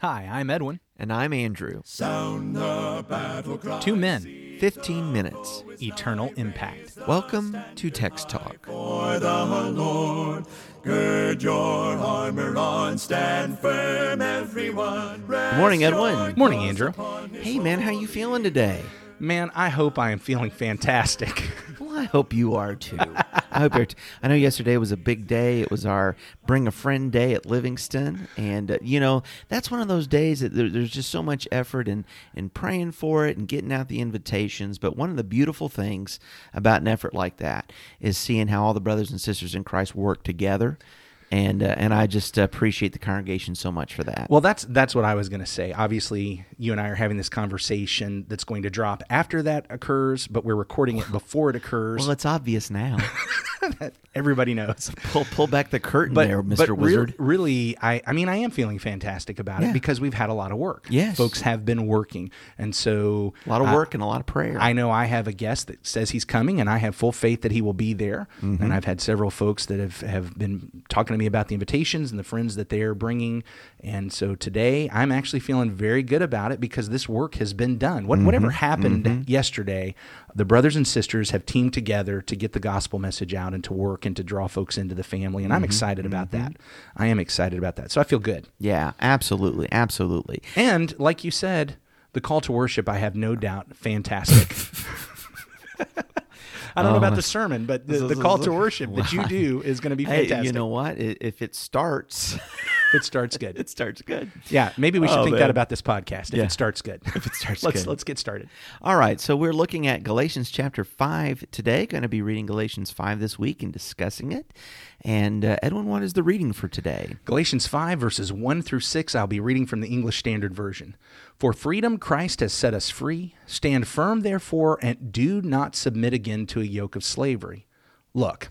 Hi, I'm Edwin. And I'm Andrew. Two men, 15 minutes. eternal impact. Welcome to Text Talk. Good morning, Edwin. Morning, Andrew. Hey, man, how you feeling today? Man, I hope I am feeling fantastic. Well, I hope you are too. I hope you're. T- I know yesterday was a big day. It was our Bring a Friend Day at Livingston, and uh, you know that's one of those days that there, there's just so much effort and in praying for it and getting out the invitations. But one of the beautiful things about an effort like that is seeing how all the brothers and sisters in Christ work together, and uh, and I just appreciate the congregation so much for that. well, that's that's what I was going to say. Obviously, you and I are having this conversation that's going to drop after that occurs, but we're recording it before it occurs. Well, it's obvious now. Everybody knows. pull pull back the curtain But, there, Mr. real- Wizard. really, I, I mean, I am feeling fantastic about Yeah. it because we've had a lot of work. Yes. Folks have been working. And so A lot of work and a lot of prayer. I know I have a guest that says he's coming, and I have full faith that he will be there. Mm-hmm. And I've had several folks that have, have been talking to me about the invitations and the friends that they are bringing. And so today, I'm actually feeling very good about it because this work has been done. What, Mm-hmm. Whatever happened yesterday, the brothers and sisters have teamed together to get the gospel message out and to work and to draw folks into the family. And I'm Mm-hmm. excited about that. I am excited about that. So I feel good. yeah, absolutely, absolutely. And like you said, the call to worship, I have no doubt, fantastic. I don't know about the sermon, but the, the call to worship that you do is going to be Hey, fantastic. you know what? If it starts, it starts good. it starts good. yeah, maybe we should Oh, think man. that about this podcast. If Yeah. it starts good, If it starts let's good. let's get started. All right, so we're looking at Galatians chapter 5 today. Going to be reading Galatians 5 this week and discussing it. And uh, Edwin, what is the reading for today? Galatians 5, verses 1 through 6, I'll be reading from the English Standard Version. For freedom Christ has set us free. Stand firm, therefore, and do not submit again to a yoke of slavery. Look,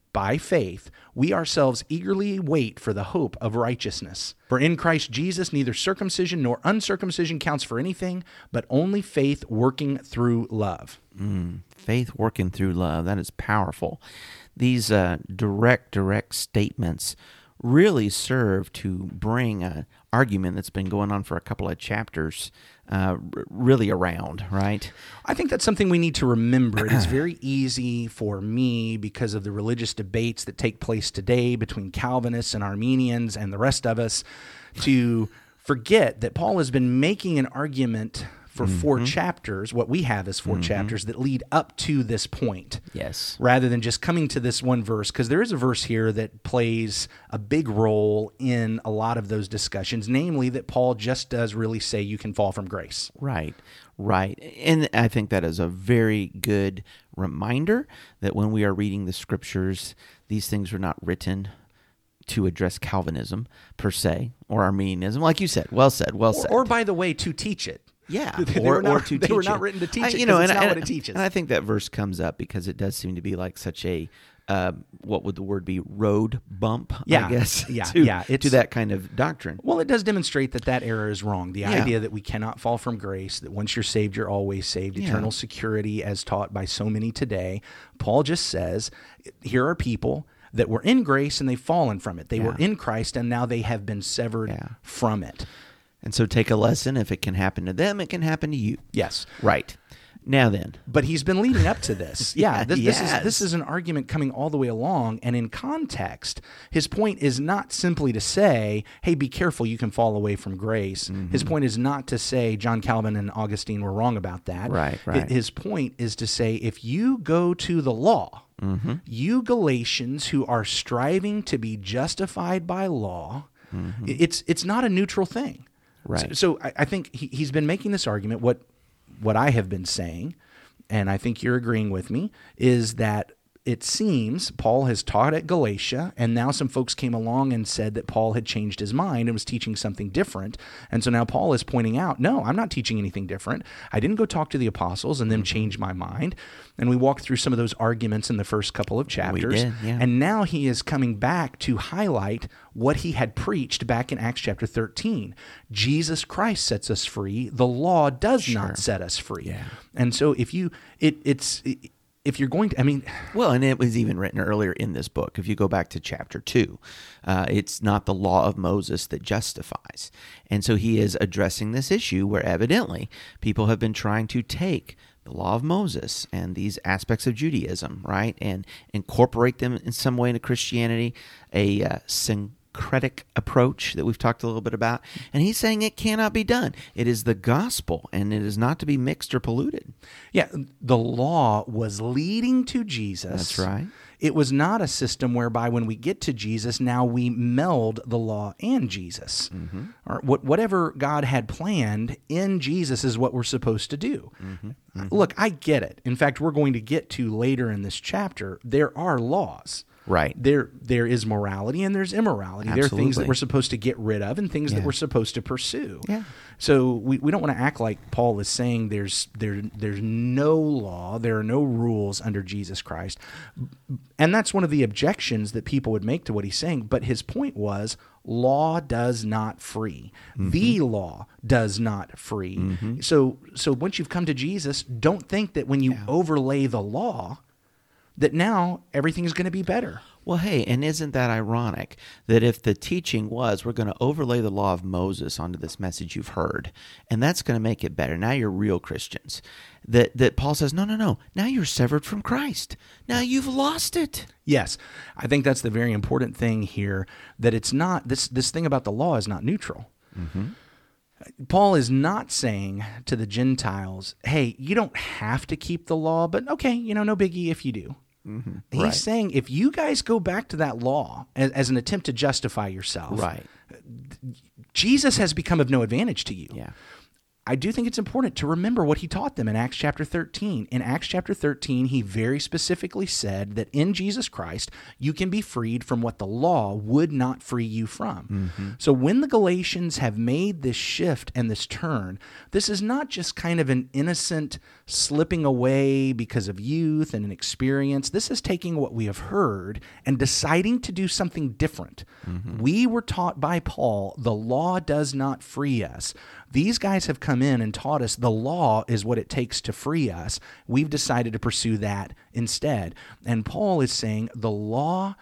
by faith, we ourselves eagerly wait for the hope of righteousness. For in Christ Jesus, neither circumcision nor uncircumcision counts for anything, but only faith working through love. Faith working through love. That is powerful. These uh, direct, direct statements really serve to bring an argument that's been going on for a couple of chapters uh, really around, right? I think that's something we need to remember. It is very easy for me because of the religious debates that take place today between Calvinists and Arminians and the rest of us to forget that Paul has been making an argument for mm-hmm. four chapters, what we have is 4 mm-hmm. chapters that lead up to this point Yes. rather than just coming to this one verse because there is a verse here that plays a big role in a lot of those discussions namely that paul just does really say you can fall from grace Right, right. And I think that is a very good reminder that when we are reading the scriptures, these things were not written to address Calvinism per se or Arminianism. Like you said, well said, well or, said. or by the way to teach it yeah, They or, were not- or to they were not it. written to teach I- it you know, and, it's not and- what it teaches. And I think that verse comes up because it does seem to be like such a uh, what would the word be road bump? Yeah, I guess. yeah, to, yeah, to that kind of doctrine. well it does demonstrate that that error is wrong the Yeah. idea that we cannot fall from grace that once you're saved you're always saved Yeah. eternal security as taught by so many today paul just says here are people that were in grace and they've fallen from it they were in christ and now they have been severed Yeah. from it And so take a lesson. If it can happen to them, it can happen to you. yes Right. Now then, but he's been leading up to this. Yeah, Yeah, this, he this is this is an argument coming all the way along, and in context, his point is not simply to say, "Hey, be careful, you can fall away from grace." Mm-hmm. His point is not to say John Calvin and Augustine were wrong about that. Right, right. His point is to say, if you go to the law, Mm-hmm. you Galatians who are striving to be justified by law, i- it's it's not a neutral thing. Right. So, so I, I think he, he's been making this argument. What what I have been saying, and I think you're agreeing with me, is that it seems Paul has taught at Galatia, and now some folks came along and said that Paul had changed his mind and was teaching something different. And so now Paul is pointing out, no, I'm not teaching anything different. I didn't go talk to the apostles and then mm-hmm. change my mind. And we walked through some of those arguments in the first couple of chapters. did, yeah. And now he is coming back to highlight what he had preached back in Acts chapter 13. Jesus Christ sets us free. The law does not set us free. And so if you, it, it's, if you're going to, I mean, Well, and it was even written earlier in this book. If you go back to chapter two, uh, it's not the law of Moses that justifies. And so he is addressing this issue where evidently people have been trying to take the law of Moses and these aspects of Judaism, right, and incorporate them in some way into Christianity, a uh, syncretic approach that we've talked a little bit about. And he's saying it cannot be done. It is the gospel, and it is not to be mixed or polluted. Yeah, the law was leading to Jesus. That's right. It was not a system whereby when we get to Jesus, now we meld the law and Jesus. Mm-hmm. Or what, whatever God had planned in Jesus is what we're supposed to do. Mm-hmm. Look, I get it. In fact, we're going to get to later in this chapter, there are laws. Right. There there is morality and there's immorality. There are things that we're supposed to get rid of and things that we're supposed to pursue. Yeah. So we, we don't want to act like Paul is saying there's there there's no law, there are no rules under Jesus Christ. And that's one of the objections that people would make to what he's saying, but his point was law does not free. Mm-hmm. The law does not free. Mm-hmm. So so once you've come to Jesus, don't think that when you overlay the law that now everything is going to be better. Well, hey, and isn't that ironic that if the teaching was we're going to overlay the law of Moses onto this message you've heard, and that's going to make it better. Now you're real Christians. That that Paul says, no, no, no. Now you're severed from Christ. Now you've lost it. Yes, I think that's the very important thing here. That it's not this this thing about the law is not neutral. Mm-hmm. Paul is not saying to the Gentiles, "Hey, you don't have to keep the law, but okay, you know, no biggie if you do." Mm-hmm. He's Right. saying if you guys go back to that law as, as an attempt to justify yourself, Right. Jesus has become of no advantage to you. Yeah. I do think it's important to remember what he taught them in Acts chapter 13. In Acts chapter 13, he very specifically said that in Jesus Christ, you can be freed from what the law would not free you from. Mm-hmm. So when the Galatians have made this shift and this turn, this is not just kind of an innocent slipping away because of youth and an experience. This is taking what we have heard and deciding to do something different. Mm-hmm. We were taught by Paul the law does not free us. These guys have come in and taught us the law is what it takes to free us. We've decided to pursue that instead. And Paul is saying the law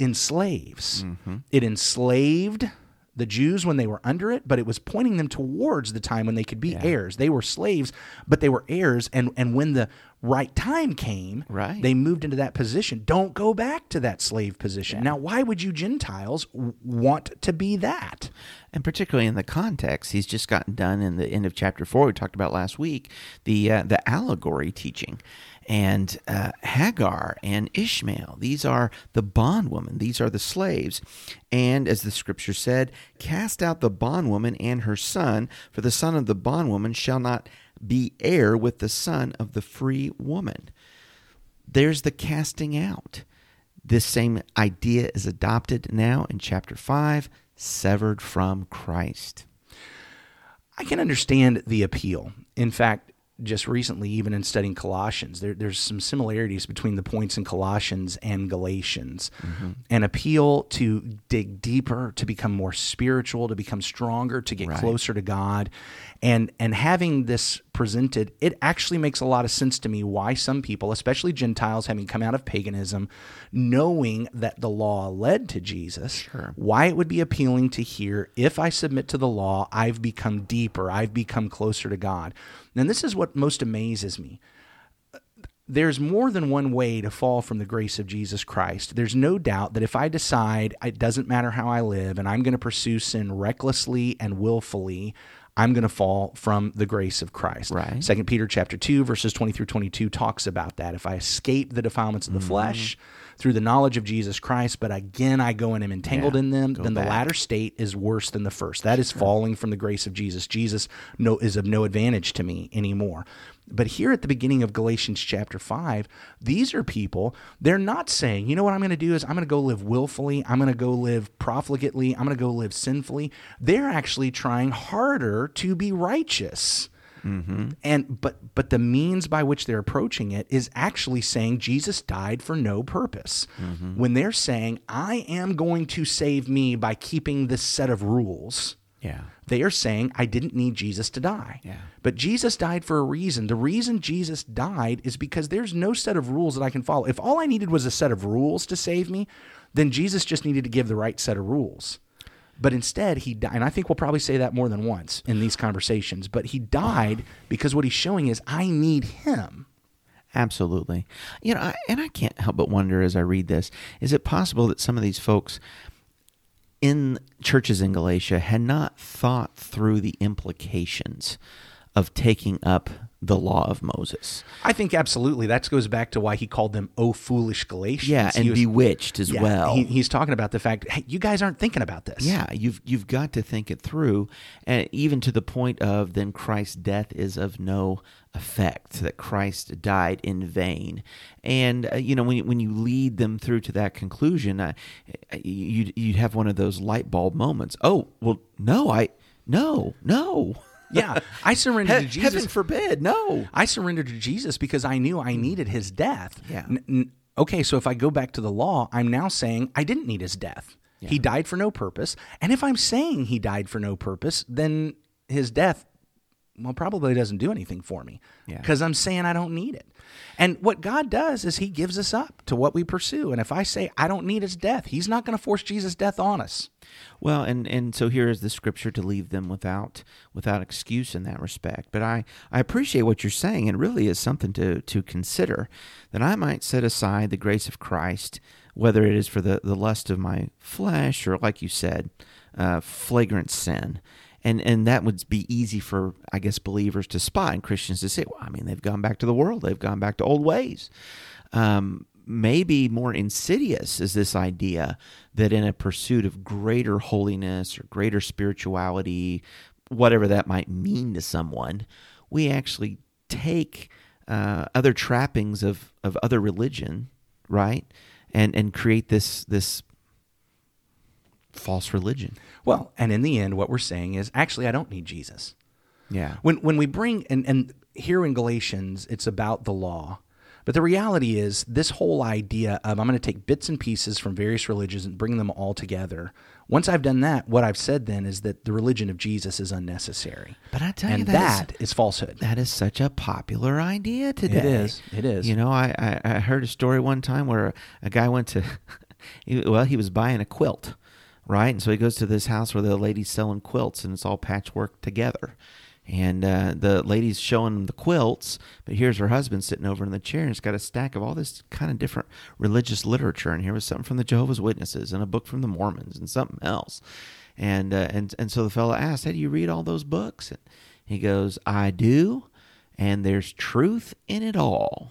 enslaves. Mm-hmm. It enslaved the Jews when they were under it, but it was pointing them towards the time when they could be heirs. They were slaves, but they were heirs. And, and when the right time came, Right. they moved into that position. Don't go back to that slave position. Now, why would you Gentiles w- want to be that? And particularly in the context, he's just gotten done in the end of chapter four. We talked about last week the uh, the allegory teaching, and uh, Hagar and Ishmael. These are the bondwoman. These are the slaves. And as the scripture said, cast out the bondwoman and her son, for the son of the bondwoman shall not be heir with the son of the free woman. There's the casting out. This same idea is adopted now in chapter 5 severed from Christ. I can understand the appeal. In fact, just recently, even in studying Colossians, there, there's some similarities between the points in Colossians and Galatians. Mm-hmm. An appeal to dig deeper, to become more spiritual, to become stronger, to get Right. closer to God. And and having this presented, it actually makes a lot of sense to me why some people, especially Gentiles having come out of paganism, knowing that the law led to Jesus, why it would be appealing to hear if I submit to the law, I've become deeper, I've become closer to God. And this is what most amazes me there's more than one way to fall from the grace of Jesus Christ. There's no doubt that if I decide it doesn't matter how I live and I'm going to pursue sin recklessly and willfully, I'm going to fall from the grace of Christ. Right. Second Peter chapter 2 verses 20 through 22 talks about that. If I escape the defilements of the mm. flesh, through the knowledge of Jesus Christ, but again I go and am entangled Yeah, in them, then back. the latter state is worse than the first. That is falling from the grace of Jesus. Jesus no, is of no advantage to me anymore. But here at the beginning of Galatians chapter 5, these are people, they're not saying, you know what I'm going to do is I'm going to go live willfully, I'm going to go live profligately, I'm going to go live sinfully. They're actually trying harder to be righteous. Mm-hmm. And but but the means by which they're approaching it is actually saying Jesus died for no purpose. Mm-hmm. When they're saying I am going to save me by keeping this set of rules, Yeah. they are saying I didn't need Jesus to die. Yeah. But Jesus died for a reason. The reason Jesus died is because there's no set of rules that I can follow. If all I needed was a set of rules to save me, then Jesus just needed to give the right set of rules. But instead, he died. And I think we'll probably say that more than once in these conversations. But he died because what he's showing is I need him. Absolutely. You know, I, and I can't help but wonder as I read this is it possible that some of these folks in churches in Galatia had not thought through the implications of taking up the law of Moses? I think absolutely that goes back to why he called them "Oh foolish Galatians." Yeah, and was- bewitched as yeah, well. he- he's talking about the fact, hey, you guys aren't thinking about this. Yeah, you've you've got to think it through, and even to the point of then Christ's death is of no effect. That Christ died in vain, and uh, you know when you, when you lead them through to that conclusion, uh, you you'd have one of those light bulb moments. Oh well, no, I no no. Yeah. I surrendered to He- Jesus. Heaven forbid, no. I surrendered to Jesus because I knew I needed his death. Yeah. N- n- okay, so if I go back to the law, I'm now saying I didn't need his death. He died for no purpose. And if I'm saying he died for no purpose, then his death, well, probably doesn't do anything for me Yeah. because I'm saying I don't need it. And what God does is he gives us up to what we pursue. And if I say I don't need his death, he's not going to force Jesus' death on us. Well, and, and so here is the scripture to leave them without without excuse in that respect. But I, I appreciate what you're saying. It really is something to, to consider that I might set aside the grace of Christ, whether it is for the, the lust of my flesh or, like you said, uh, flagrant sin. And, and that would be easy for, I guess, believers to spot and Christians to say, well, I mean, they've gone back to the world, they've gone back to old ways. Um, maybe more insidious is this idea that in a pursuit of greater holiness or greater spirituality, whatever that might mean to someone, we actually take uh, other trappings of, of other religion, right, and and create this this false religion. Well, and in the end, what we're saying is actually, I don't need Jesus. Yeah. when when we bring and and here in Galatians it's about the law but the reality is this whole idea of I'm going to take bits and pieces from various religions and bring them all together once I've done that what I've said then is that the religion of Jesus is unnecessary But I tell and you, that that is falsehood That is such a popular idea today. It is. It is. You know, I, I, I heard a story one time where a guy went to, well, he was buying a quilt, right? And so he goes to this house where the lady's selling quilts and it's all patchwork together. And uh, the lady's showing him the quilts, but here's her husband sitting over in the chair and it's got a stack of all this kind of different religious literature. And here was something from the Jehovah's Witnesses and a book from the Mormons and something else. And, uh, and, and so the fellow asked, Hey, do you read all those books? And he goes, I do and there's truth in it all.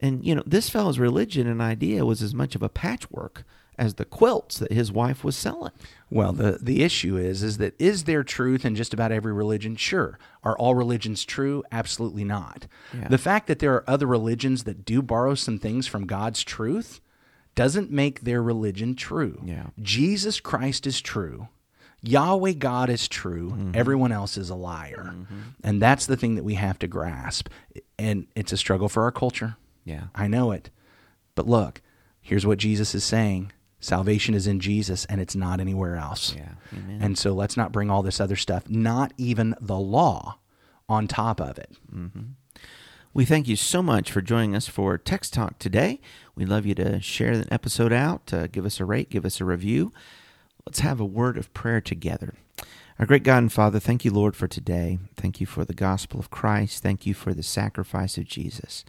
And you know, this fellow's religion and idea was as much of a patchwork as the quilts that his wife was selling. Well, the the issue is is that is there truth in just about every religion? Sure. Are all religions true? Absolutely not. Yeah. The fact that there are other religions that do borrow some things from God's truth doesn't make their religion true. Yeah. Jesus Christ is true. Yahweh God is true. Mm-hmm. Everyone else is a liar. And that's the thing that we have to grasp. And it's a struggle for our culture. Yeah. I know it. But look, here's what Jesus is saying. Salvation is in Jesus and it's not anywhere else. Yeah. Amen. And so let's not bring all this other stuff, not even the law, on top of it. We thank you so much for joining us for Text Talk today. We'd love you to share the episode out, uh, give us a rate, give us a review. Let's have a word of prayer together. Our great God and Father, thank you, Lord, for today. Thank you for the gospel of Christ. Thank you for the sacrifice of Jesus.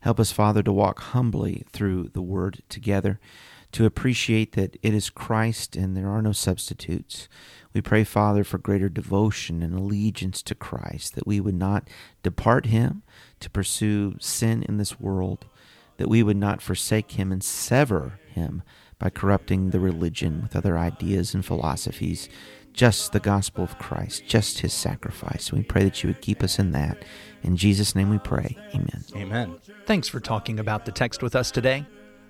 Help us, Father, to walk humbly through the word together, to appreciate that it is Christ and there are no substitutes. We pray, Father, for greater devotion and allegiance to Christ, that we would not depart him to pursue sin in this world, that we would not forsake him and sever him by corrupting the religion with other ideas and philosophies, just the gospel of Christ, just his sacrifice. We pray that you would keep us in that. In Jesus' name we pray. Amen. Amen. Thanks for talking about the text with us today.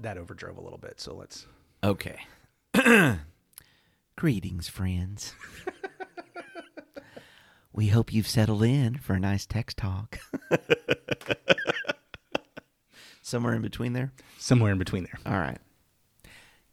That overdrove a little bit, so let's. Okay. Greetings, friends. we hope you've settled in for a nice text talk. Somewhere in between there. Somewhere in between there. All right.